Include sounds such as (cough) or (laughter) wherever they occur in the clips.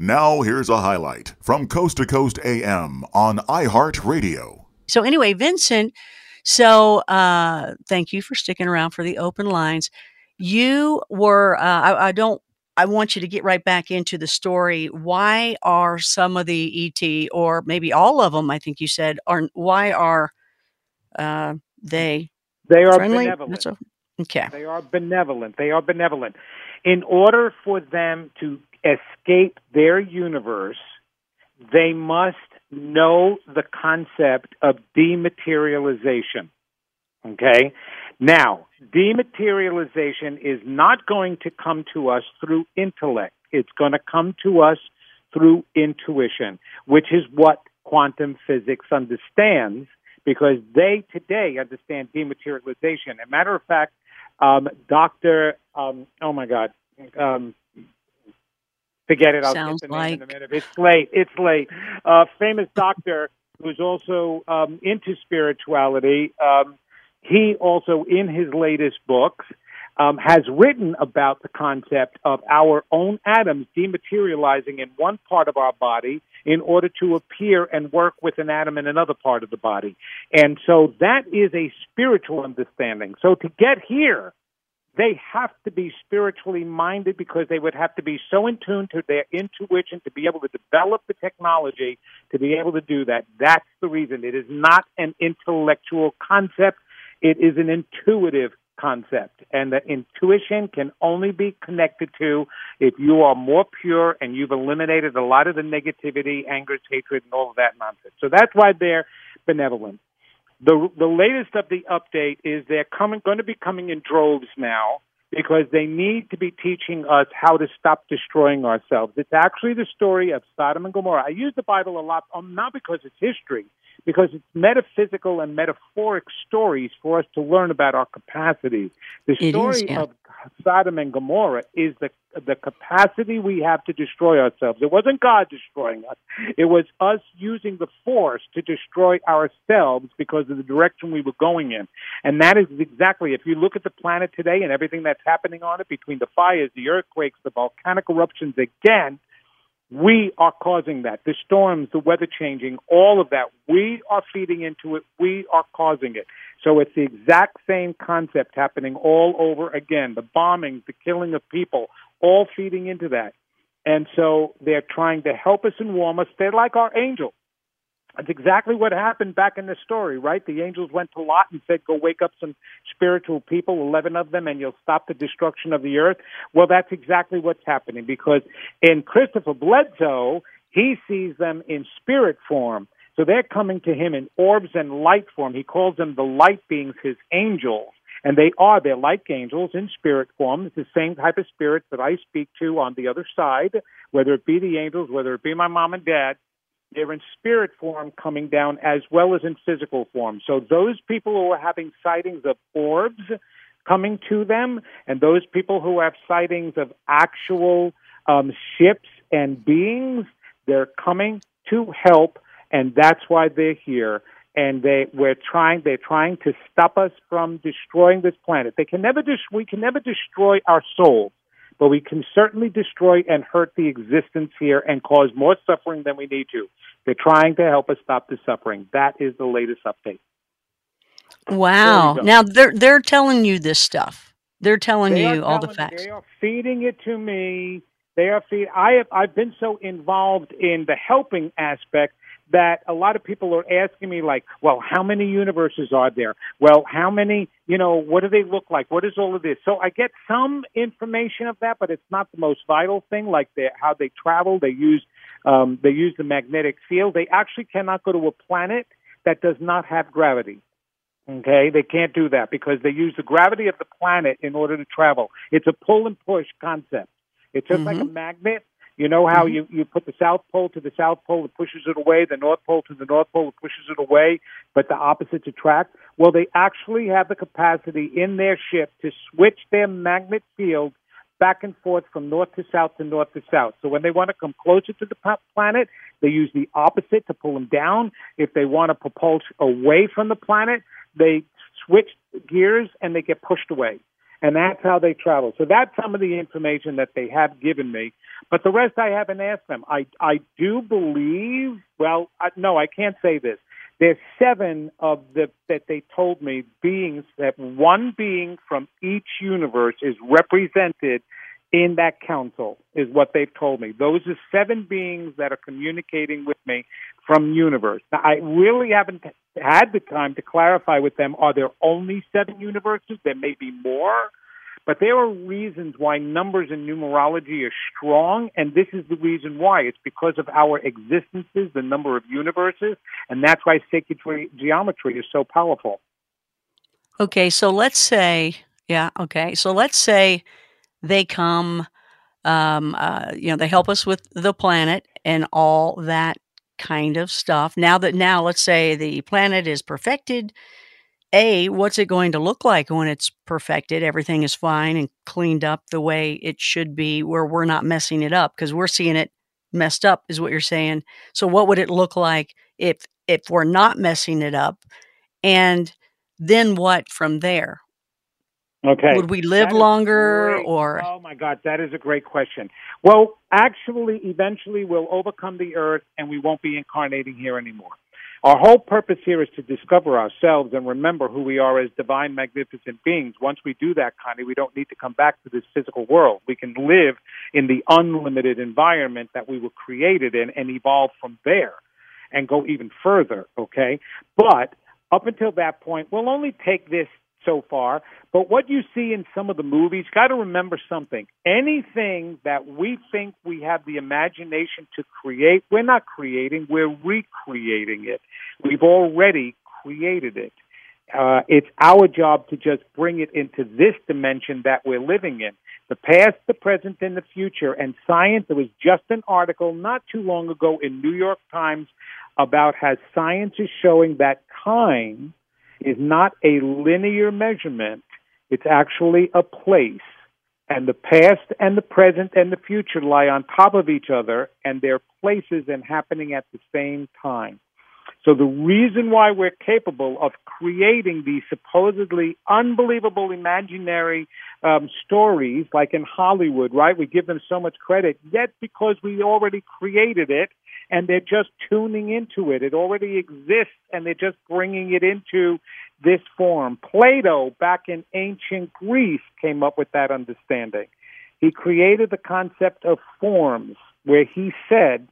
Now, here's a highlight from Coast to Coast AM on iHeartRadio. So, anyway, Vincent, so uh, thank you for sticking around for the open lines. You were, uh, I, I don't, I want you to get right back into the story. Why are some of the ET, or maybe all of them, I think you said, are why are uh, they? They are friendly? benevolent. A- okay. They are benevolent. They are benevolent. In order for them to escape their universe, they must know the concept of dematerialization. Okay? Now, dematerialization is not going to come to us through intellect. It's going to come to us through intuition, which is what quantum physics understands because they today understand dematerialization. As a matter of fact, um, Dr. Um, oh my God, um, forget it. I'll Sounds get the name in a like- minute. It's late. It's late. Uh, famous doctor who's also um, into spirituality. Um, he also, in his latest books, um, has written about the concept of our own atoms dematerializing in one part of our body in order to appear and work with an atom in another part of the body. And so that is a spiritual understanding. So to get here, they have to be spiritually minded because they would have to be so in tune to their intuition to be able to develop the technology to be able to do that. That's the reason. It is not an intellectual concept. It is an intuitive concept. And the intuition can only be connected to if you are more pure and you've eliminated a lot of the negativity, anger, hatred, and all of that nonsense. So that's why they're benevolent. The the latest of the update is they're coming going to be coming in droves now because they need to be teaching us how to stop destroying ourselves. It's actually the story of Sodom and Gomorrah. I use the Bible a lot, um, not because it's history, because it's metaphysical and metaphoric stories for us to learn about our capacities. The It is, story yeah. of Sodom and Gomorrah is the the capacity we have to destroy ourselves. It wasn't God destroying us. It was us using the force to destroy ourselves because of the direction we were going in. And that is exactly, if you look at the planet today and everything that's happening on it, between the fires, the earthquakes, the volcanic eruptions again, we are causing that. The storms, the weather changing, all of that. We are feeding into it. We are causing it. So it's the exact same concept happening all over again. The bombings, the killing of people, all feeding into that. And so they're trying to help us and warm us. They're like our angels. That's exactly what happened back in the story, right? The angels went to Lot and said, Go wake up some spiritual people, 11 of them, and you'll stop the destruction of the earth. Well, that's exactly what's happening because in Christopher Bledsoe, he sees them in spirit form. So they're coming to him in orbs and light form. He calls them the light beings, his angels. And they are, they're like angels in spirit form. It's the same type of spirits that I speak to on the other side, whether it be the angels, whether it be my mom and dad. They're in spirit form coming down as well as in physical form. So those people who are having sightings of orbs coming to them, and those people who have sightings of actual um, ships and beings, they're coming to help, and that's why they're here. And they we're trying they're trying to stop us from destroying this planet. They can never dis- we can never destroy our soul but we can certainly destroy and hurt the existence here and cause more suffering than we need to. They're trying to help us stop the suffering. That is the latest update. Wow. Now they're they're telling you this stuff. They're telling they you all the facts. They are feeding it to me. They are feed. I have. I've been so involved in the helping aspect that a lot of people are asking me like, well, how many universes are there? Well, how many, you know, what do they look like? What is all of this? So I get some information of that, but it's not the most vital thing, like how they travel. They use, um, they use the magnetic field. They actually cannot go to a planet that does not have gravity. Okay, they can't do that because they use the gravity of the planet in order to travel. It's a pull and push concept. It's just mm-hmm. like a magnet you know how mm-hmm. you, you put the South Pole to the South Pole, it pushes it away, the North Pole to the North Pole, it pushes it away, but the opposites attract? Well, they actually have the capacity in their ship to switch their magnet field back and forth from north to south to north to south. So when they want to come closer to the planet, they use the opposite to pull them down. If they want to propulse away from the planet, they switch gears and they get pushed away and that's how they travel. So that's some of the information that they have given me, but the rest I haven't asked them. I I do believe. Well, I, no, I can't say this. There's seven of the that they told me beings that one being from each universe is represented in that council is what they've told me. Those are seven beings that are communicating with me from universe. Now, I really haven't had the time to clarify with them, are there only seven universes? There may be more. But there are reasons why numbers in numerology are strong, and this is the reason why. It's because of our existences, the number of universes, and that's why sacred geometry is so powerful. Okay, so let's say, yeah, okay, so let's say they come, um, uh, you know, they help us with the planet and all that kind of stuff. Now that now, let's say the planet is perfected. A, what's it going to look like when it's perfected? Everything is fine and cleaned up the way it should be, where we're not messing it up because we're seeing it messed up, is what you're saying. So, what would it look like if if we're not messing it up? And then what from there? Okay. Would we live longer great. or? Oh my God, that is a great question. Well, actually, eventually we'll overcome the earth and we won't be incarnating here anymore. Our whole purpose here is to discover ourselves and remember who we are as divine, magnificent beings. Once we do that, Connie, we don't need to come back to this physical world. We can live in the unlimited environment that we were created in and evolve from there and go even further, okay? But up until that point, we'll only take this so far. But what you see in some of the movies, got to remember something. Anything that we think we have the imagination to create, we're not creating, we're recreating it. We've already created it. Uh, it's our job to just bring it into this dimension that we're living in. The past, the present, and the future. And science, there was just an article not too long ago in New York Times about how science is showing that time is not a linear measurement, it's actually a place. And the past and the present and the future lie on top of each other, and they're places and happening at the same time. So the reason why we're capable of creating these supposedly unbelievable imaginary um, stories, like in Hollywood, right? We give them so much credit, yet because we already created it, and they're just tuning into it. It already exists, and they're just bringing it into this form. Plato, back in ancient Greece, came up with that understanding. He created the concept of forms, where he said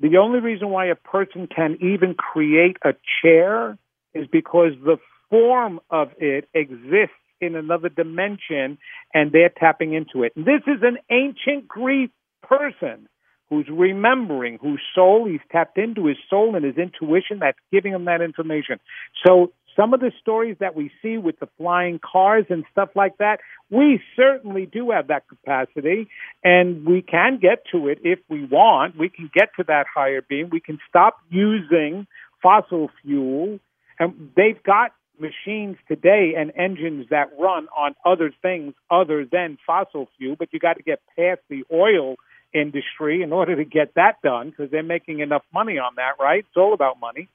The only reason why a person can even create a chair is because the form of it exists in another dimension and they're tapping into it. This is an ancient Greek person who's remembering, whose soul he's tapped into his soul and his intuition that's giving him that information. So some of the stories that we see with the flying cars and stuff like that, we certainly do have that capacity and we can get to it if we want. We can get to that higher being. We can stop using fossil fuel and they've got machines today and engines that run on other things other than fossil fuel, but you got to get past the oil industry in order to get that done because they're making enough money on that, right? It's all about money.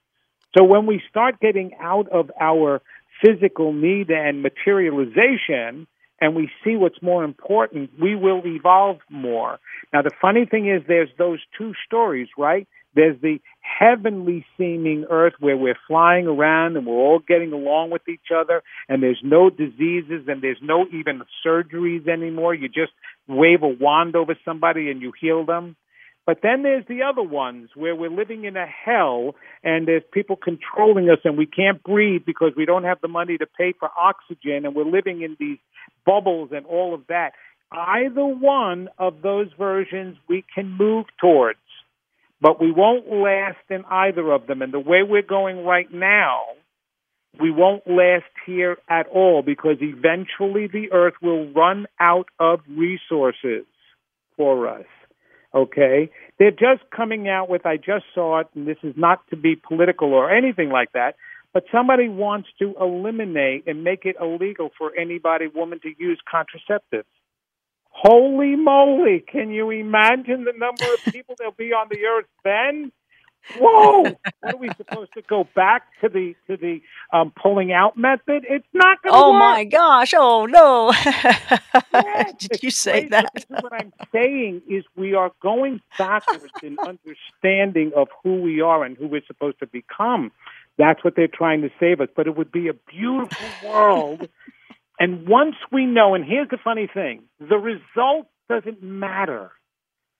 So when we start getting out of our physical need and materialization and we see what's more important, we will evolve more. Now, the funny thing is, there's those two stories, right? There's the heavenly seeming earth where we're flying around and we're all getting along with each other and there's no diseases and there's no even surgeries anymore. You just wave a wand over somebody and you heal them. But then there's the other ones where we're living in a hell and there's people controlling us and we can't breathe because we don't have the money to pay for oxygen and we're living in these bubbles and all of that. Either one of those versions we can move towards but we won't last in either of them. And the way we're going right now, we won't last here at all because eventually the earth will run out of resources for us. Okay? They're just coming out with, I just saw it, and this is not to be political or anything like that, but somebody wants to eliminate and make it illegal for anybody, woman, to use contraceptives. Holy moly! Can you imagine the number of people there'll be on the earth then? Whoa! (laughs) what are we supposed to go back to the to the um, pulling out method? It's not going to Oh work. my gosh! Oh no! Yes, (laughs) Did it's you say crazy. that? This is what I'm saying is we are going backwards in (laughs) understanding of who we are and who we're supposed to become. That's what they're trying to save us. But it would be a beautiful world. and once we know, and here's the funny thing the result doesn't matter.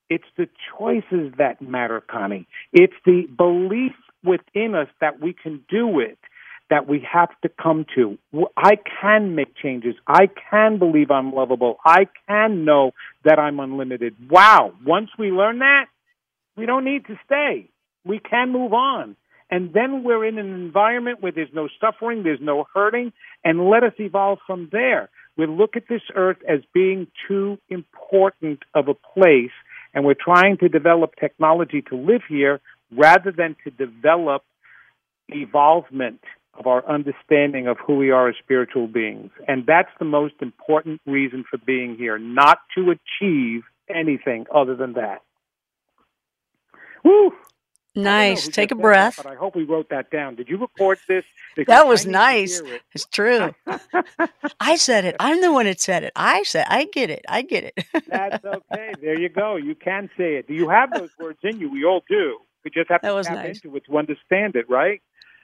It's the choices that matter, Connie. It's the belief within us that we can do it that we have to come to. I can make changes. I can believe I'm lovable. I can know that I'm unlimited. Wow. Once we learn that, we don't need to stay. We can move on. And then we're in an environment where there's no suffering, there's no hurting, and let us evolve from there. We look at this earth as being too important of a place, and we're trying to develop technology to live here rather than to develop the evolvement of our understanding of who we are as spiritual beings. And that's the most important reason for being here, not to achieve anything other than that. Woo! I don't know Nice. Take a said that, breath. but I hope we wrote that down. Did you record this? Because That was I need to nice. it. It's true. (laughs) I said it. I'm the one that said it. I said. I get it. I get it. That's (laughs) okay. There you go. You can say it. Do you have those words in you? We all do. We just have That to tap nice. into it to understand it, right?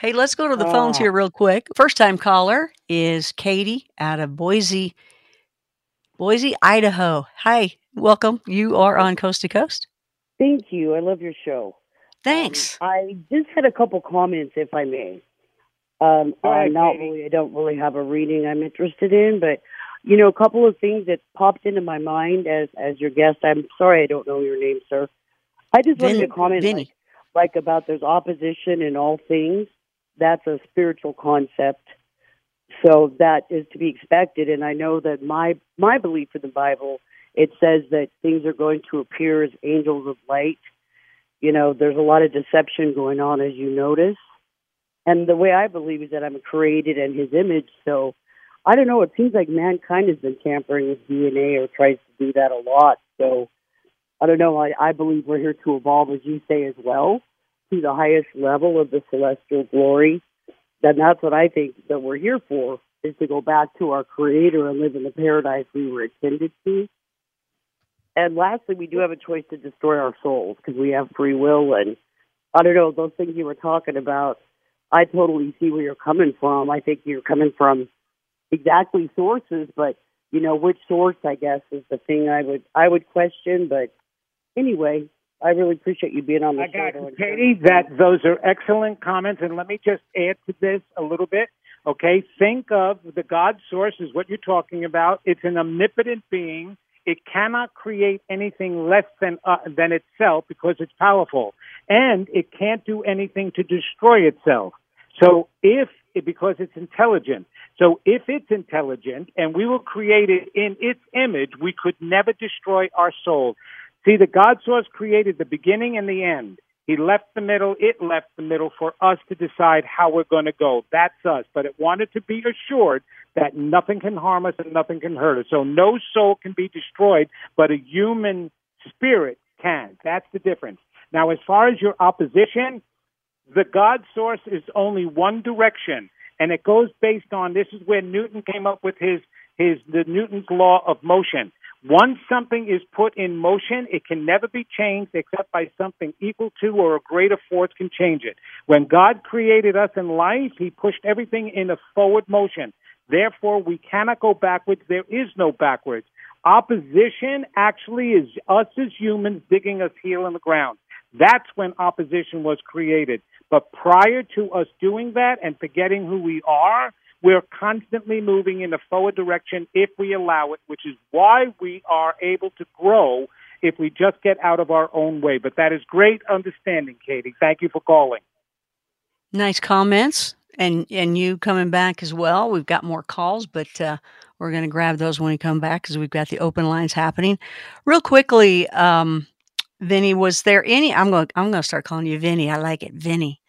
Hey, let's go to the phones here real quick. First time caller is Katie out of Boise, Boise, Idaho. Hi, welcome. You are on Coast to Coast. Thank you. I love your show. Thanks. Um, I just had a couple comments, if I may. Um, ahead, I'm not Katie. really, I don't really have a reading I'm interested in, but you know, a couple of things that popped into my mind as as your guest. I'm sorry, I don't know your name, sir. I just wanted to comment Vinny. like, like about there's opposition in all things. That's a spiritual concept. So that is to be expected. And I know that my my belief in the Bible it says that things are going to appear as angels of light. You know, there's a lot of deception going on as you notice. And the way I believe is that I'm created in his image. So I don't know, it seems like mankind has been tampering with DNA or tries to do that a lot. So I don't know, I, I believe we're here to evolve as you say as well to the highest level of the celestial glory, then that's what I think that we're here for, is to go back to our Creator and live in the paradise we were intended to. And lastly, we do have a choice to destroy our souls because we have free will. And I don't know, those things you were talking about, I totally see where you're coming from. I think you're coming from exactly sources, but you know which source I guess is the thing I would I would question. But anyway, I really appreciate you being on the I show. got you, Katie. That those are excellent comments, and let me just add to this a little bit. Okay, think of the God source is what you're talking about. It's an omnipotent being. It cannot create anything less than uh, than itself because it's powerful, and it can't do anything to destroy itself. So if because it's intelligent. So if it's intelligent and we were created in its image, we could never destroy our soul. See, the God source created the beginning and the end. He left the middle, it left the middle for us to decide how we're going to go. That's us. But it wanted to be assured that nothing can harm us and nothing can hurt us. So no soul can be destroyed, but a human spirit can. That's the difference. Now, as far as your opposition, the God source is only one direction, and it goes based on this is where Newton came up with his his the Newton's law of motion. Once something is put in motion, it can never be changed except by something equal to or a greater force can change it. When God created us in life, He pushed everything in a forward motion. Therefore, we cannot go backwards. There is no backwards. Opposition actually is us as humans digging us heel in the ground. That's when opposition was created. But prior to us doing that and forgetting who we are, we're constantly moving in a forward direction if we allow it, which is why we are able to grow if we just get out of our own way. But that is great understanding, Katie. Thank you for calling. Nice comments. And and you coming back as well. We've got more calls, but uh, we're going to grab those when we come back because we've got the open lines happening. Real quickly, um, Vinny, was there any? I'm going. I'm going to start calling you Vinny. I like it, Vinny.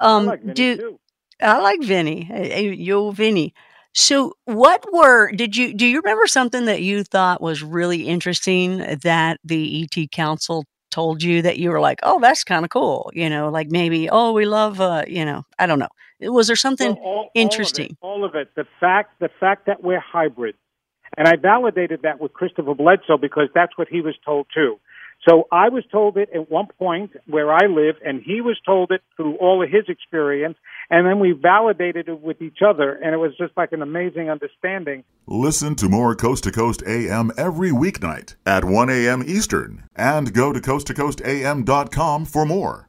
Um, I like Vinny do too. I like Vinny? Hey, hey, Yo, Vinny. So, what were did you do? You remember something that you thought was really interesting that the ET Council told you that you were like, oh, that's kind of cool. You know, like maybe, oh, we love, uh, you know, I don't know. Was there something Well, all- all of it, interesting? All of, it, The fact, the fact that we're hybrid, and I validated that with Christopher Bledsoe because that's what he was told too. So I was told it at one point where I live, and he was told it through all of his experience, and then we validated it with each other, and it was just like an amazing understanding. Listen to more Coast to Coast AM every weeknight at 1 a.m. Eastern and go to coasttocoastam.com for more.